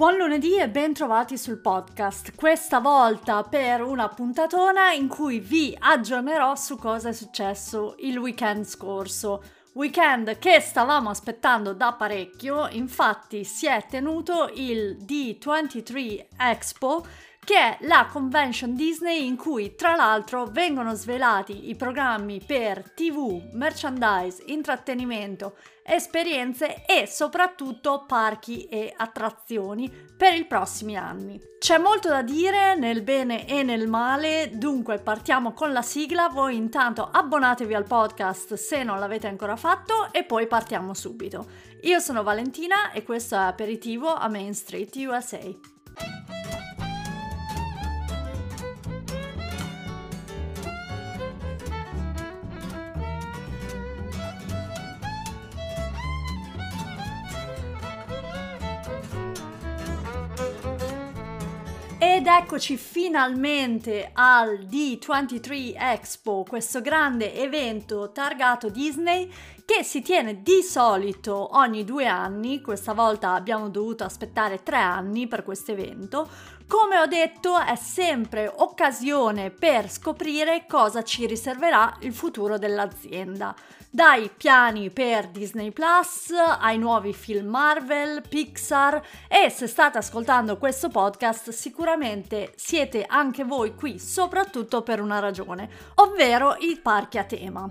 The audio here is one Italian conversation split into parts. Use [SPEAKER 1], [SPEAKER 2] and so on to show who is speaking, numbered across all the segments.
[SPEAKER 1] Buon lunedì e ben trovati sul podcast, questa volta per una puntatona in cui vi aggiornerò su cosa è successo il weekend scorso. Weekend che stavamo aspettando da parecchio, infatti si è tenuto il D23 Expo che è la convention Disney in cui tra l'altro vengono svelati i programmi per TV, merchandise, intrattenimento, esperienze e soprattutto parchi e attrazioni per i prossimi anni. C'è molto da dire nel bene e nel male, dunque partiamo con la sigla, voi intanto abbonatevi al podcast se non l'avete ancora fatto e poi partiamo subito. Io sono Valentina e questo è Aperitivo a Main Street USA. Ed eccoci finalmente al D23 Expo, questo grande evento targato Disney che si tiene di solito ogni due anni, questa volta abbiamo dovuto aspettare tre anni per questo evento. Come ho detto è sempre occasione per scoprire cosa ci riserverà il futuro dell'azienda dai piani per Disney Plus ai nuovi film Marvel, Pixar e se state ascoltando questo podcast sicuramente siete anche voi qui soprattutto per una ragione, ovvero i parchi a tema.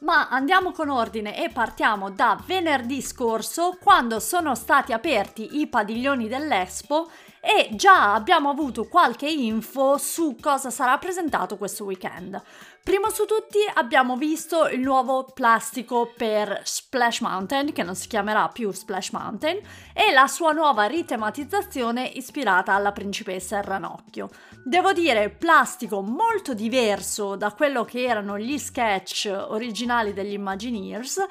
[SPEAKER 1] Ma andiamo con ordine e partiamo da venerdì scorso quando sono stati aperti i padiglioni dell'Expo e già abbiamo avuto qualche info su cosa sarà presentato questo weekend. Primo su tutti abbiamo visto il nuovo plastico per Splash Mountain, che non si chiamerà più Splash Mountain, e la sua nuova ritematizzazione ispirata alla principessa il ranocchio. Devo dire, plastico molto diverso da quello che erano gli sketch originali degli Imagineers,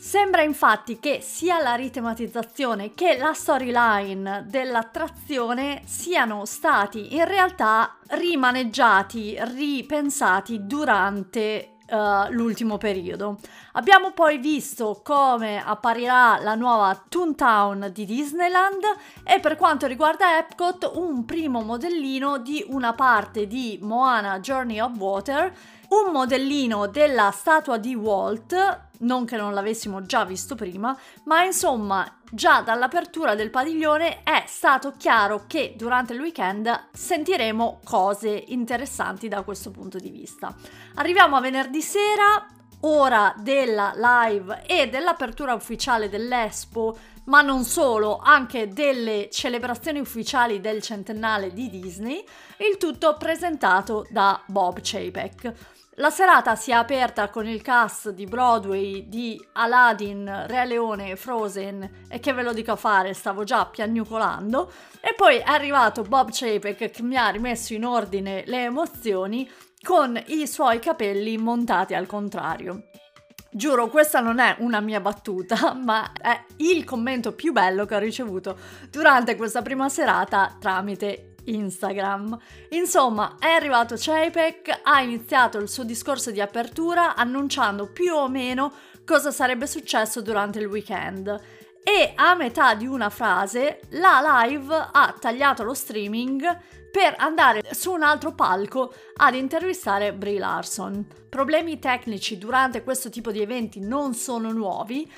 [SPEAKER 1] Sembra infatti che sia la ritematizzazione che la storyline dell'attrazione siano stati in realtà rimaneggiati, ripensati durante Uh, l'ultimo periodo. Abbiamo poi visto come apparirà la nuova Toontown di Disneyland e per quanto riguarda Epcot un primo modellino di una parte di Moana Journey of Water, un modellino della statua di Walt non che non l'avessimo già visto prima, ma insomma già dall'apertura del padiglione è stato chiaro che durante il weekend sentiremo cose interessanti da questo punto di vista. Arriviamo a venerdì sera, ora della live e dell'apertura ufficiale dell'Expo, ma non solo, anche delle celebrazioni ufficiali del centennale di Disney, il tutto presentato da Bob Chapek. La serata si è aperta con il cast di Broadway di Aladdin, Re Leone Frozen e che ve lo dico a fare, stavo già piagnucolando e poi è arrivato Bob Chapek che mi ha rimesso in ordine le emozioni con i suoi capelli montati al contrario. Giuro, questa non è una mia battuta, ma è il commento più bello che ho ricevuto durante questa prima serata tramite Instagram. Insomma, è arrivato Chapek, ha iniziato il suo discorso di apertura annunciando più o meno cosa sarebbe successo durante il weekend. E a metà di una frase la live ha tagliato lo streaming per andare su un altro palco ad intervistare Brie Larson. Problemi tecnici durante questo tipo di eventi non sono nuovi,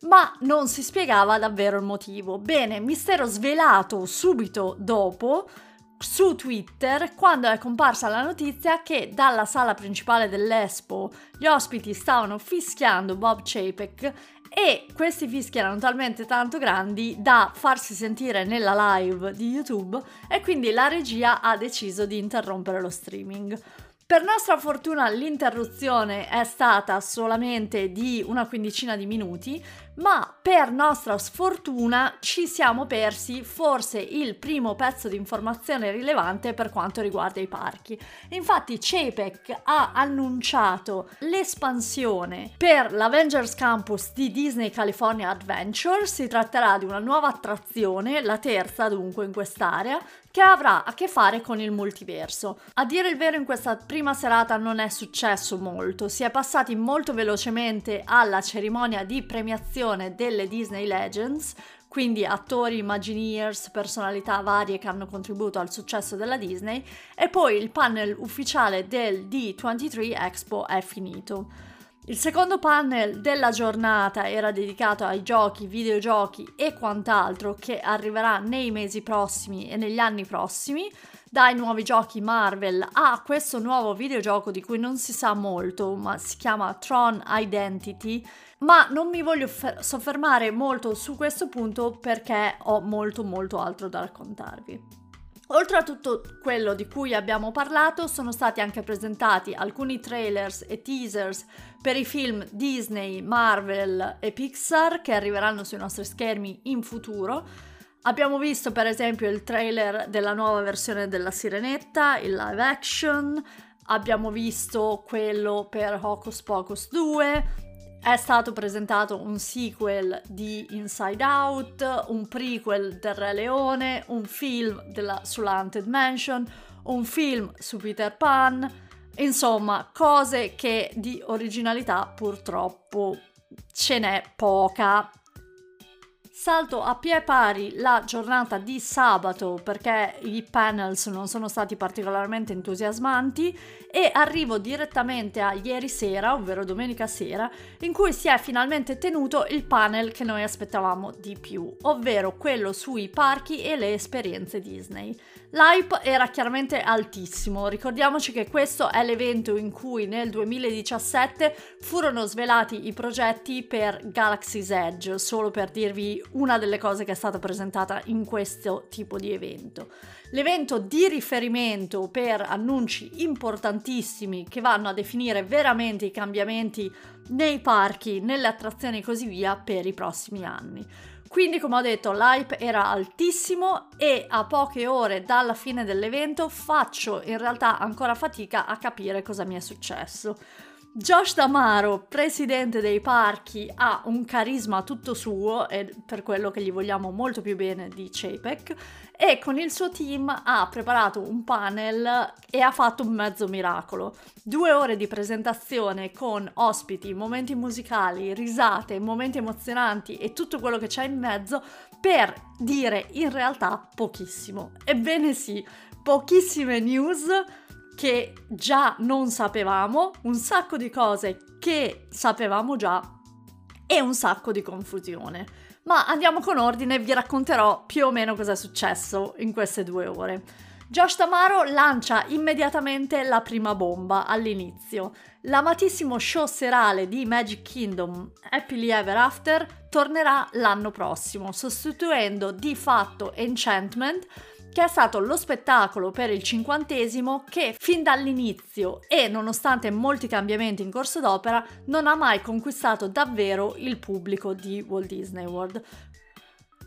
[SPEAKER 1] ma non si spiegava davvero il motivo. Bene, mistero svelato subito dopo su Twitter quando è comparsa la notizia che dalla sala principale dell'Expo gli ospiti stavano fischiando Bob Chapek e questi fischi erano talmente tanto grandi da farsi sentire nella live di YouTube e quindi la regia ha deciso di interrompere lo streaming. Per nostra fortuna l'interruzione è stata solamente di una quindicina di minuti, ma per nostra sfortuna ci siamo persi forse il primo pezzo di informazione rilevante per quanto riguarda i parchi. Infatti CEPEC ha annunciato l'espansione per l'Avengers Campus di Disney California Adventure, si tratterà di una nuova attrazione, la terza dunque in quest'area, che avrà a che fare con il multiverso. A dire il vero in questa prima serata non è successo molto, si è passati molto velocemente alla cerimonia di premiazione delle Disney Legends, quindi attori, Imagineers, personalità varie che hanno contribuito al successo della Disney, e poi il panel ufficiale del D23 Expo è finito. Il secondo panel della giornata era dedicato ai giochi, videogiochi e quant'altro che arriverà nei mesi prossimi e negli anni prossimi, dai nuovi giochi Marvel a questo nuovo videogioco di cui non si sa molto, ma si chiama Tron Identity, ma non mi voglio fer- soffermare molto su questo punto perché ho molto molto altro da raccontarvi. Oltre a tutto quello di cui abbiamo parlato, sono stati anche presentati alcuni trailers e teasers per i film Disney, Marvel e Pixar che arriveranno sui nostri schermi in futuro. Abbiamo visto per esempio il trailer della nuova versione della Sirenetta, il live action, abbiamo visto quello per Hocus Pocus 2, è stato presentato un sequel di Inside Out, un prequel del Re Leone, un film della, sulla Haunted Mansion, un film su Peter Pan, insomma, cose che di originalità purtroppo ce n'è poca Salto a pie pari la giornata di sabato perché i panels non sono stati particolarmente entusiasmanti e arrivo direttamente a ieri sera, ovvero domenica sera, in cui si è finalmente tenuto il panel che noi aspettavamo di più, ovvero quello sui parchi e le esperienze Disney. L'hype era chiaramente altissimo, ricordiamoci che questo è l'evento in cui nel 2017 furono svelati i progetti per Galaxy's Edge, solo per dirvi una delle cose che è stata presentata in questo tipo di evento. L'evento di riferimento per annunci importantissimi che vanno a definire veramente i cambiamenti nei parchi, nelle attrazioni e così via per i prossimi anni. Quindi, come ho detto, l'hype era altissimo e a poche ore dalla fine dell'evento faccio in realtà ancora fatica a capire cosa mi è successo. Josh Damaro, presidente dei parchi, ha un carisma tutto suo e per quello che gli vogliamo molto più bene di Chapek e con il suo team ha preparato un panel e ha fatto un mezzo miracolo. Due ore di presentazione con ospiti, momenti musicali, risate, momenti emozionanti e tutto quello che c'è in mezzo per dire in realtà pochissimo. Ebbene sì, pochissime news che già non sapevamo, un sacco di cose che sapevamo già e un sacco di confusione. Ma andiamo con ordine e vi racconterò più o meno cosa è successo in queste due ore. Josh Tamaro lancia immediatamente la prima bomba all'inizio. L'amatissimo show serale di Magic Kingdom Happily Ever After tornerà l'anno prossimo, sostituendo di fatto Enchantment che è stato lo spettacolo per il cinquantesimo che fin dall'inizio e nonostante molti cambiamenti in corso d'opera non ha mai conquistato davvero il pubblico di Walt Disney World.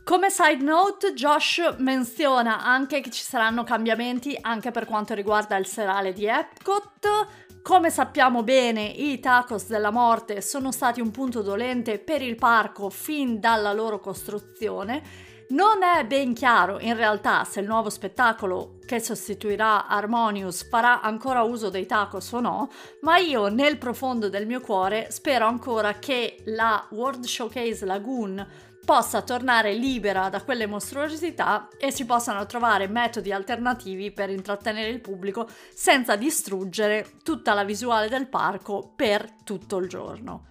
[SPEAKER 1] Come side note, Josh menziona anche che ci saranno cambiamenti anche per quanto riguarda il serale di Epcot. Come sappiamo bene, i tacos della morte sono stati un punto dolente per il parco fin dalla loro costruzione non è ben chiaro in realtà se il nuovo spettacolo che sostituirà Harmonious farà ancora uso dei tacos o no, ma io nel profondo del mio cuore spero ancora che la World Showcase Lagoon possa tornare libera da quelle mostruosità e si possano trovare metodi alternativi per intrattenere il pubblico senza distruggere tutta la visuale del parco per tutto il giorno.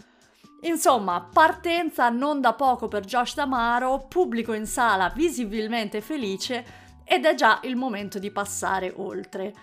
[SPEAKER 1] Insomma, partenza non da poco per Josh Damaro, pubblico in sala visibilmente felice ed è già il momento di passare oltre.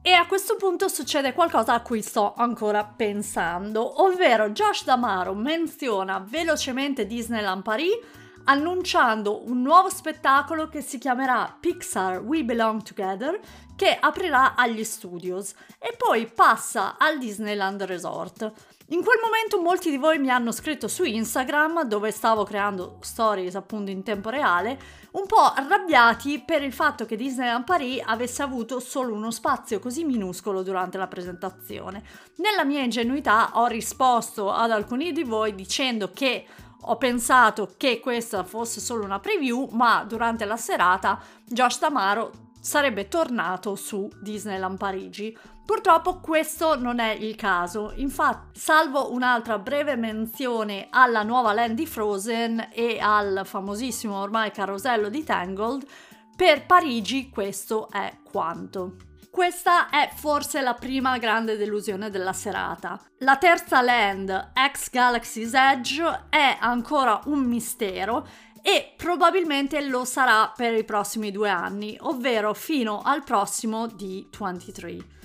[SPEAKER 1] E a questo punto succede qualcosa a cui sto ancora pensando, ovvero Josh Damaro menziona velocemente Disneyland Paris annunciando un nuovo spettacolo che si chiamerà Pixar We Belong Together che aprirà agli studios e poi passa al Disneyland Resort. In quel momento molti di voi mi hanno scritto su Instagram, dove stavo creando stories appunto in tempo reale, un po' arrabbiati per il fatto che Disneyland Paris avesse avuto solo uno spazio così minuscolo durante la presentazione. Nella mia ingenuità ho risposto ad alcuni di voi dicendo che ho pensato che questa fosse solo una preview, ma durante la serata Josh Tamaro sarebbe tornato su Disneyland Parigi. Purtroppo questo non è il caso, infatti salvo un'altra breve menzione alla nuova land di Frozen e al famosissimo ormai carosello di Tangled, per Parigi questo è quanto. Questa è forse la prima grande delusione della serata. La terza land, X Galaxy's Edge, è ancora un mistero e probabilmente lo sarà per i prossimi due anni, ovvero fino al prossimo D23.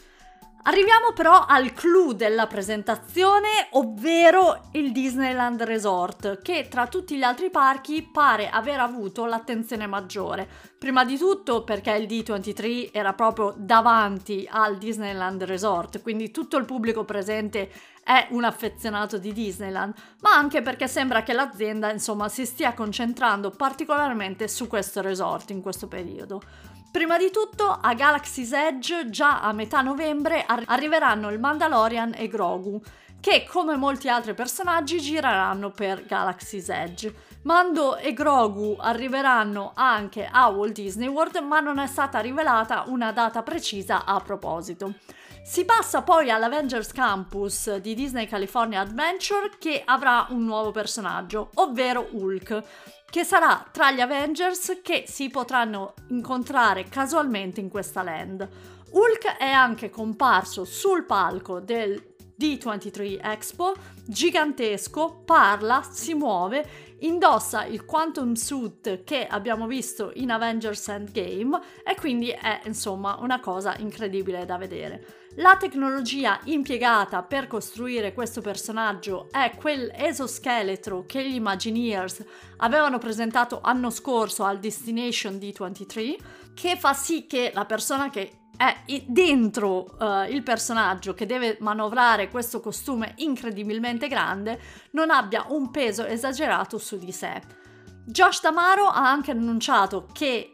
[SPEAKER 1] Arriviamo però al clou della presentazione, ovvero il Disneyland Resort, che tra tutti gli altri parchi pare aver avuto l'attenzione maggiore. Prima di tutto perché il D23 era proprio davanti al Disneyland Resort, quindi tutto il pubblico presente è un affezionato di Disneyland, ma anche perché sembra che l'azienda, insomma, si stia concentrando particolarmente su questo resort in questo periodo. Prima di tutto, a Galaxy's Edge, già a metà novembre, ar- arriveranno il Mandalorian e Grogu, che come molti altri personaggi gireranno per Galaxy's Edge. Mando e Grogu arriveranno anche a Walt Disney World, ma non è stata rivelata una data precisa a proposito. Si passa poi all'Avengers Campus di Disney California Adventure che avrà un nuovo personaggio, ovvero Hulk che sarà tra gli Avengers che si potranno incontrare casualmente in questa land. Hulk è anche comparso sul palco del D23 Expo, gigantesco, parla, si muove, indossa il quantum suit che abbiamo visto in Avengers Endgame e quindi è insomma una cosa incredibile da vedere. La tecnologia impiegata per costruire questo personaggio è quel esoscheletro che gli Imagineers avevano presentato anno scorso al Destination D23, che fa sì che la persona che è dentro uh, il personaggio che deve manovrare questo costume incredibilmente grande non abbia un peso esagerato su di sé. Josh Damaro ha anche annunciato che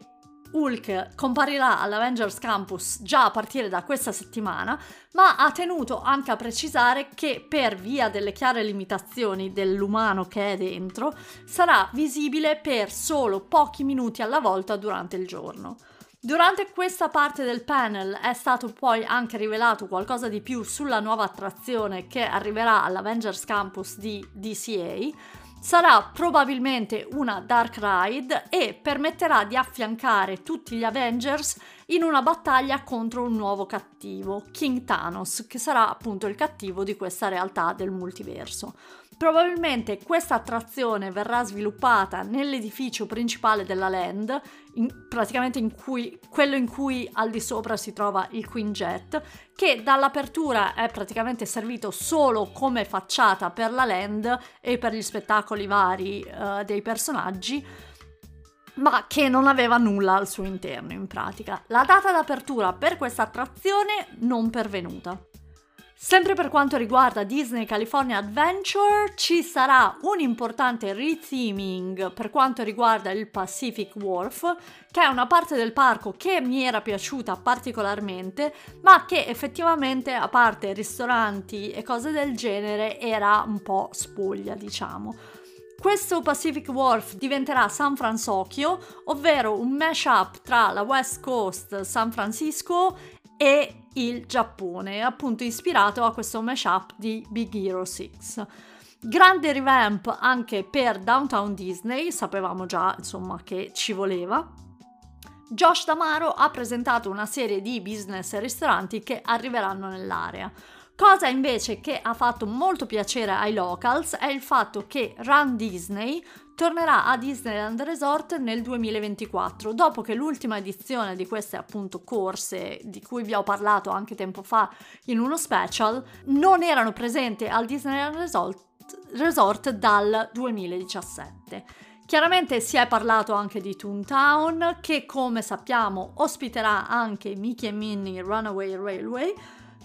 [SPEAKER 1] Hulk comparirà all'Avengers Campus già a partire da questa settimana, ma ha tenuto anche a precisare che per via delle chiare limitazioni dell'umano che è dentro, sarà visibile per solo pochi minuti alla volta durante il giorno. Durante questa parte del panel è stato poi anche rivelato qualcosa di più sulla nuova attrazione che arriverà all'Avengers Campus di DCA, Sarà probabilmente una Dark Ride e permetterà di affiancare tutti gli Avengers in una battaglia contro un nuovo cattivo, King Thanos, che sarà appunto il cattivo di questa realtà del multiverso. Probabilmente questa attrazione verrà sviluppata nell'edificio principale della land, in, praticamente in cui, quello in cui al di sopra si trova il Queen Jet, che dall'apertura è praticamente servito solo come facciata per la land e per gli spettacoli vari uh, dei personaggi ma che non aveva nulla al suo interno in pratica. La data d'apertura per questa attrazione non pervenuta. Sempre per quanto riguarda Disney California Adventure ci sarà un importante retheming per quanto riguarda il Pacific Wharf, che è una parte del parco che mi era piaciuta particolarmente, ma che effettivamente a parte ristoranti e cose del genere era un po' spoglia, diciamo. Questo Pacific Wharf diventerà San Francisco, ovvero un mashup tra la West Coast, San Francisco e il Giappone, appunto ispirato a questo mashup di Big Hero 6. Grande revamp anche per Downtown Disney, sapevamo già insomma che ci voleva. Josh Damaro ha presentato una serie di business e ristoranti che arriveranno nell'area. Cosa invece che ha fatto molto piacere ai locals è il fatto che Run Disney tornerà a Disneyland Resort nel 2024, dopo che l'ultima edizione di queste appunto corse, di cui vi ho parlato anche tempo fa in uno special, non erano presenti al Disneyland Resort, Resort dal 2017. Chiaramente si è parlato anche di Toontown, che come sappiamo ospiterà anche Mickey e Minnie Runaway Railway,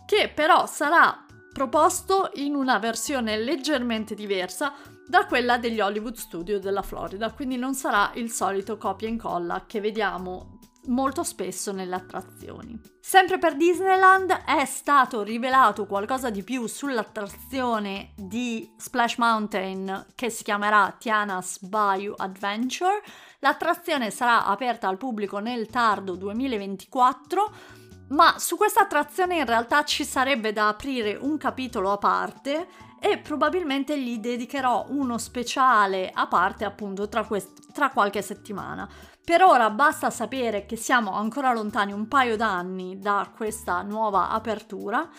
[SPEAKER 1] che però sarà proposto in una versione leggermente diversa da quella degli Hollywood Studio della Florida, quindi non sarà il solito copia e incolla che vediamo molto spesso nelle attrazioni. Sempre per Disneyland è stato rivelato qualcosa di più sull'attrazione di Splash Mountain che si chiamerà Tiana's Bayou Adventure. L'attrazione sarà aperta al pubblico nel tardo 2024 ma su questa attrazione in realtà ci sarebbe da aprire un capitolo a parte e probabilmente gli dedicherò uno speciale a parte appunto tra, quest- tra qualche settimana. Per ora basta sapere che siamo ancora lontani un paio d'anni da questa nuova apertura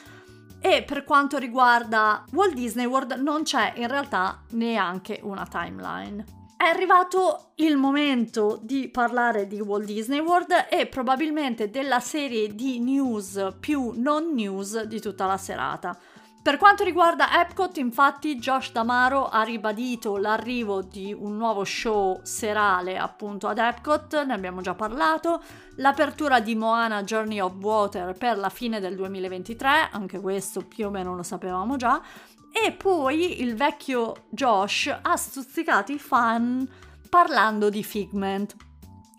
[SPEAKER 1] e per quanto riguarda Walt Disney World non c'è in realtà neanche una timeline. È arrivato il momento di parlare di Walt Disney World e probabilmente della serie di news più non news di tutta la serata. Per quanto riguarda Epcot, infatti, Josh Damaro ha ribadito l'arrivo di un nuovo show serale appunto ad Epcot, ne abbiamo già parlato, l'apertura di Moana Journey of Water per la fine del 2023, anche questo più o meno lo sapevamo già, e poi il vecchio Josh ha stuzzicato i fan parlando di Figment.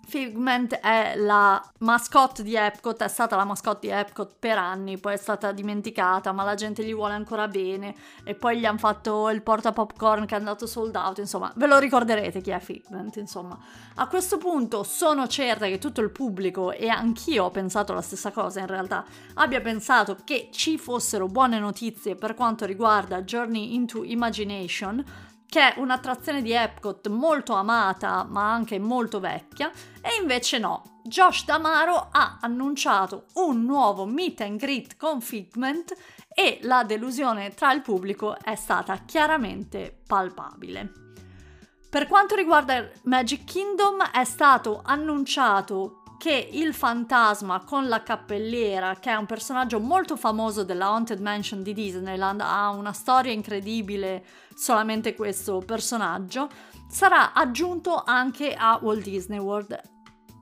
[SPEAKER 1] Figment è la mascotte di Epcot, è stata la mascotte di Epcot per anni, poi è stata dimenticata, ma la gente gli vuole ancora bene e poi gli hanno fatto il porta popcorn che è andato sold out, insomma, ve lo ricorderete chi è Figment, insomma. A questo punto sono certa che tutto il pubblico e anch'io ho pensato la stessa cosa in realtà, abbia pensato che ci fossero buone notizie per quanto riguarda Journey into Imagination, che è un'attrazione di Epcot molto amata ma anche molto vecchia, e invece no. Josh Damaro ha annunciato un nuovo meet and greet con Figment e la delusione tra il pubblico è stata chiaramente palpabile. Per quanto riguarda Magic Kingdom è stato annunciato che il fantasma con la cappelliera, che è un personaggio molto famoso della Haunted Mansion di Disneyland, ha una storia incredibile solamente questo personaggio, sarà aggiunto anche a Walt Disney World.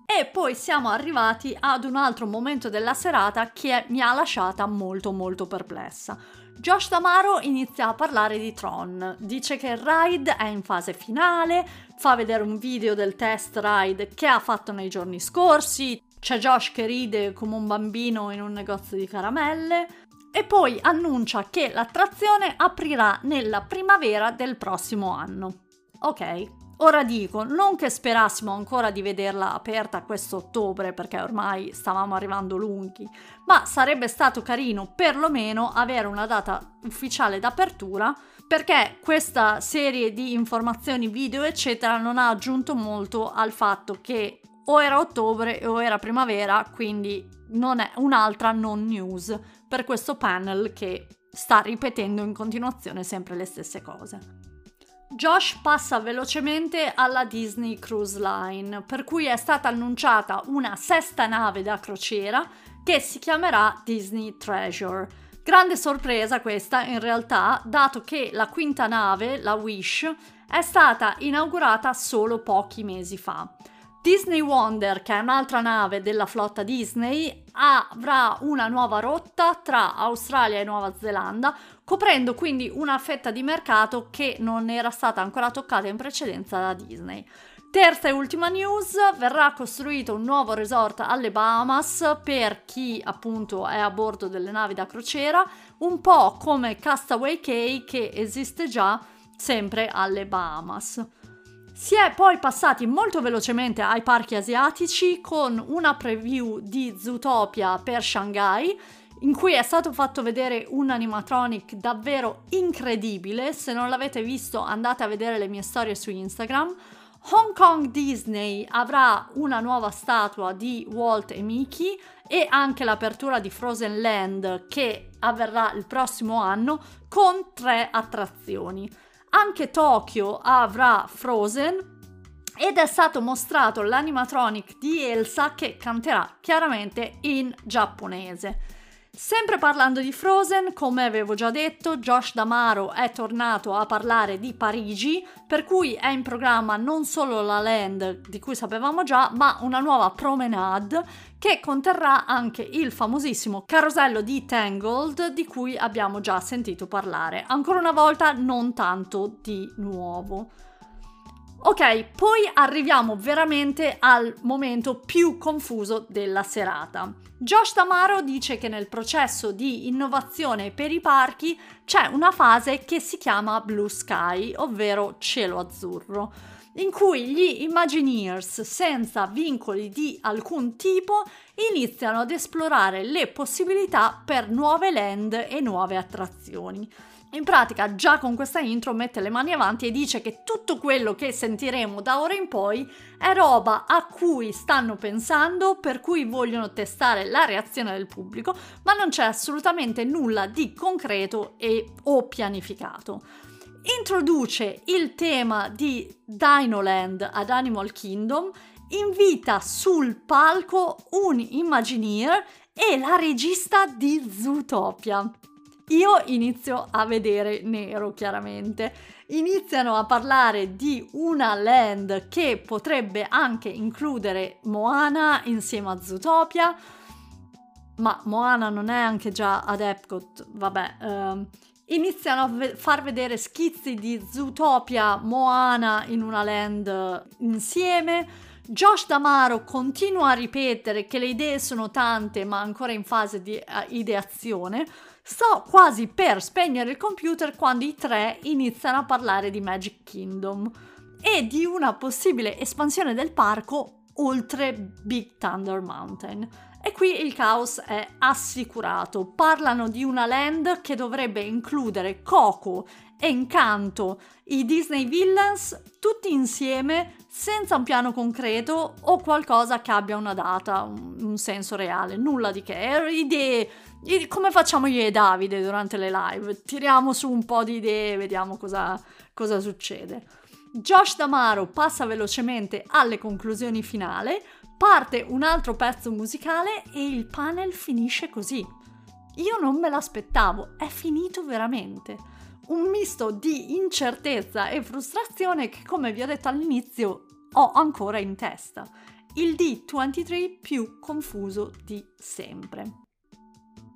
[SPEAKER 1] E poi siamo arrivati ad un altro momento della serata che mi ha lasciata molto molto perplessa. Josh Tamaro inizia a parlare di Tron, dice che il ride è in fase finale, fa vedere un video del test ride che ha fatto nei giorni scorsi, c'è Josh che ride come un bambino in un negozio di caramelle e poi annuncia che l'attrazione aprirà nella primavera del prossimo anno. Ok, ora dico, non che sperassimo ancora di vederla aperta questo ottobre perché ormai stavamo arrivando lunghi, ma sarebbe stato carino perlomeno avere una data ufficiale d'apertura perché questa serie di informazioni video eccetera non ha aggiunto molto al fatto che o era ottobre o era primavera, quindi non è un'altra non news per questo panel che sta ripetendo in continuazione sempre le stesse cose. Josh passa velocemente alla Disney Cruise Line, per cui è stata annunciata una sesta nave da crociera che si chiamerà Disney Treasure Grande sorpresa questa in realtà, dato che la quinta nave, la Wish, è stata inaugurata solo pochi mesi fa. Disney Wonder, che è un'altra nave della flotta Disney, avrà una nuova rotta tra Australia e Nuova Zelanda, coprendo quindi una fetta di mercato che non era stata ancora toccata in precedenza da Disney. Terza e ultima news, verrà costruito un nuovo resort alle Bahamas per chi appunto è a bordo delle navi da crociera, un po' come Castaway Cay che esiste già sempre alle Bahamas. Si è poi passati molto velocemente ai parchi asiatici con una preview di Zootopia per Shanghai in cui è stato fatto vedere un animatronic davvero incredibile. Se non l'avete visto andate a vedere le mie storie su Instagram. Hong Kong Disney avrà una nuova statua di Walt e Mickey e anche l'apertura di Frozen Land che avverrà il prossimo anno con tre attrazioni. Anche Tokyo avrà Frozen ed è stato mostrato l'animatronic di Elsa che canterà chiaramente in giapponese. Sempre parlando di Frozen, come avevo già detto, Josh Damaro è tornato a parlare di Parigi, per cui è in programma non solo la land di cui sapevamo già, ma una nuova promenade che conterrà anche il famosissimo carosello di Tangled di cui abbiamo già sentito parlare. Ancora una volta non tanto di nuovo. Ok, poi arriviamo veramente al momento più confuso della serata. Josh Tamaro dice che nel processo di innovazione per i parchi c'è una fase che si chiama Blue Sky, ovvero cielo azzurro, in cui gli Imagineers senza vincoli di alcun tipo iniziano ad esplorare le possibilità per nuove land e nuove attrazioni. In pratica, già con questa intro mette le mani avanti e dice che tutto quello che sentiremo da ora in poi è roba a cui stanno pensando, per cui vogliono testare la reazione del pubblico, ma non c'è assolutamente nulla di concreto e o pianificato. Introduce il tema di Dinoland ad Animal Kingdom, invita sul palco un Imagineer e la regista di Zootopia. Io inizio a vedere nero, chiaramente. Iniziano a parlare di una land che potrebbe anche includere Moana insieme a Zootopia. Ma Moana non è anche già ad Epcot, vabbè. Uh, iniziano a ve- far vedere schizzi di Zootopia, Moana in una land insieme. Josh Damaro continua a ripetere che le idee sono tante, ma ancora in fase di uh, ideazione. Sto quasi per spegnere il computer quando i tre iniziano a parlare di Magic Kingdom e di una possibile espansione del parco oltre Big Thunder Mountain. E qui il caos è assicurato. Parlano di una land che dovrebbe includere Coco e Incanto, i Disney Villains, tutti insieme, senza un piano concreto o qualcosa che abbia una data, un, un senso reale, nulla di che. Idee come facciamo io e Davide durante le live? Tiriamo su un po' di idee, vediamo cosa, cosa succede. Josh Damaro passa velocemente alle conclusioni finali, parte un altro pezzo musicale e il panel finisce così. Io non me l'aspettavo, è finito veramente. Un misto di incertezza e frustrazione che, come vi ho detto all'inizio, ho ancora in testa. Il D23 più confuso di sempre.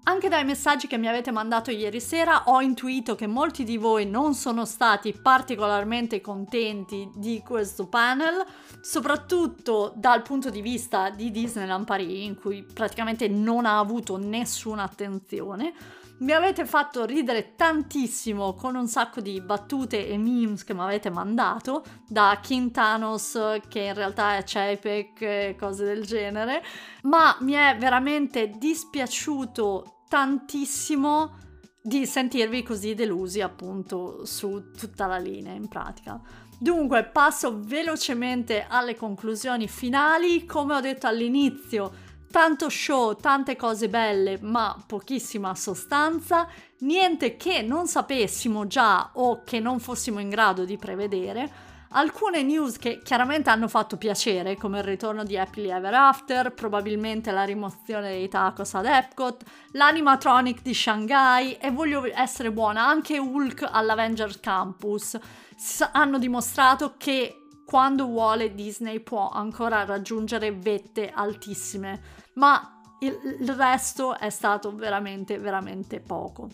[SPEAKER 1] Anche dai messaggi che mi avete mandato ieri sera ho intuito che molti di voi non sono stati particolarmente contenti di questo panel, soprattutto dal punto di vista di Disneyland Paris, in cui praticamente non ha avuto nessuna attenzione. Mi avete fatto ridere tantissimo con un sacco di battute e memes che mi avete mandato, da King Thanos, che in realtà è Chapek e cose del genere, ma mi è veramente dispiaciuto tantissimo di sentirvi così delusi appunto su tutta la linea in pratica. Dunque passo velocemente alle conclusioni finali, come ho detto all'inizio, tanto show, tante cose belle, ma pochissima sostanza, niente che non sapessimo già o che non fossimo in grado di prevedere alcune news che chiaramente hanno fatto piacere, come il ritorno di Happily Ever After, probabilmente la rimozione dei tacos ad Epcot, l'animatronic di Shanghai e voglio essere buona, anche Hulk all'Avengers Campus S- hanno dimostrato che quando vuole Disney può ancora raggiungere vette altissime, ma il, il resto è stato veramente, veramente poco.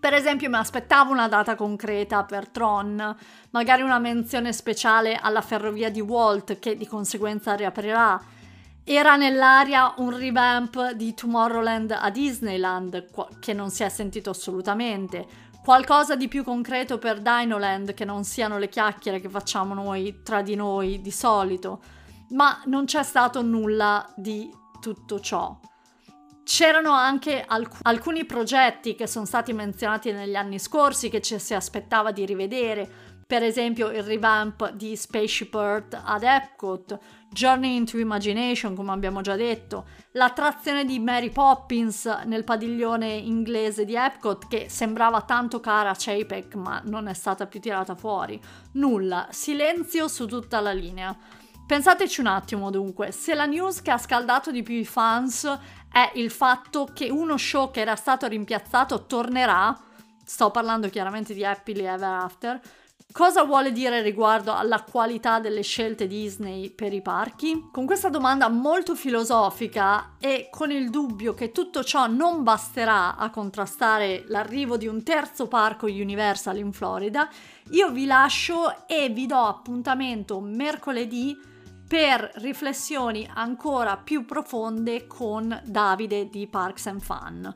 [SPEAKER 1] Per esempio mi aspettavo una data concreta per Tron, magari una menzione speciale alla ferrovia di Walt che di conseguenza riaprirà. Era nell'aria un revamp di Tomorrowland a Disneyland che non si è sentito assolutamente. Qualcosa di più concreto per Dinoland che non siano le chiacchiere che facciamo noi tra di noi di solito. Ma non c'è stato nulla di tutto ciò. C'erano anche alc- alcuni progetti che sono stati menzionati negli anni scorsi che ci si aspettava di rivedere, per esempio il revamp di Spaceship Earth ad Epcot, Journey into Imagination, come abbiamo già detto, l'attrazione di Mary Poppins nel padiglione inglese di Epcot che sembrava tanto cara a Chapek ma non è stata più tirata fuori. Nulla, silenzio su tutta la linea. Pensateci un attimo dunque, se la news che ha scaldato di più i fans è il fatto che uno show che era stato rimpiazzato tornerà, sto parlando chiaramente di Happily Ever After, Cosa vuole dire riguardo alla qualità delle scelte Disney per i parchi? Con questa domanda molto filosofica e con il dubbio che tutto ciò non basterà a contrastare l'arrivo di un terzo parco Universal in Florida, io vi lascio e vi do appuntamento mercoledì per riflessioni ancora più profonde con Davide di Parks and Fun.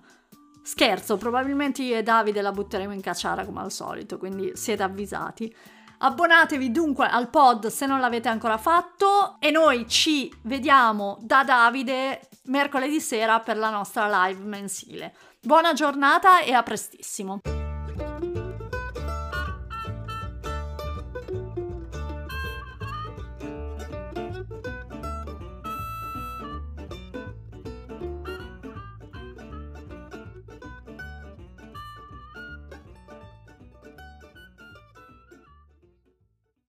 [SPEAKER 1] Scherzo, probabilmente io e Davide la butteremo in cacciara come al solito, quindi siete avvisati. Abbonatevi dunque al pod se non l'avete ancora fatto e noi ci vediamo da Davide mercoledì sera per la nostra live mensile. Buona giornata e a prestissimo!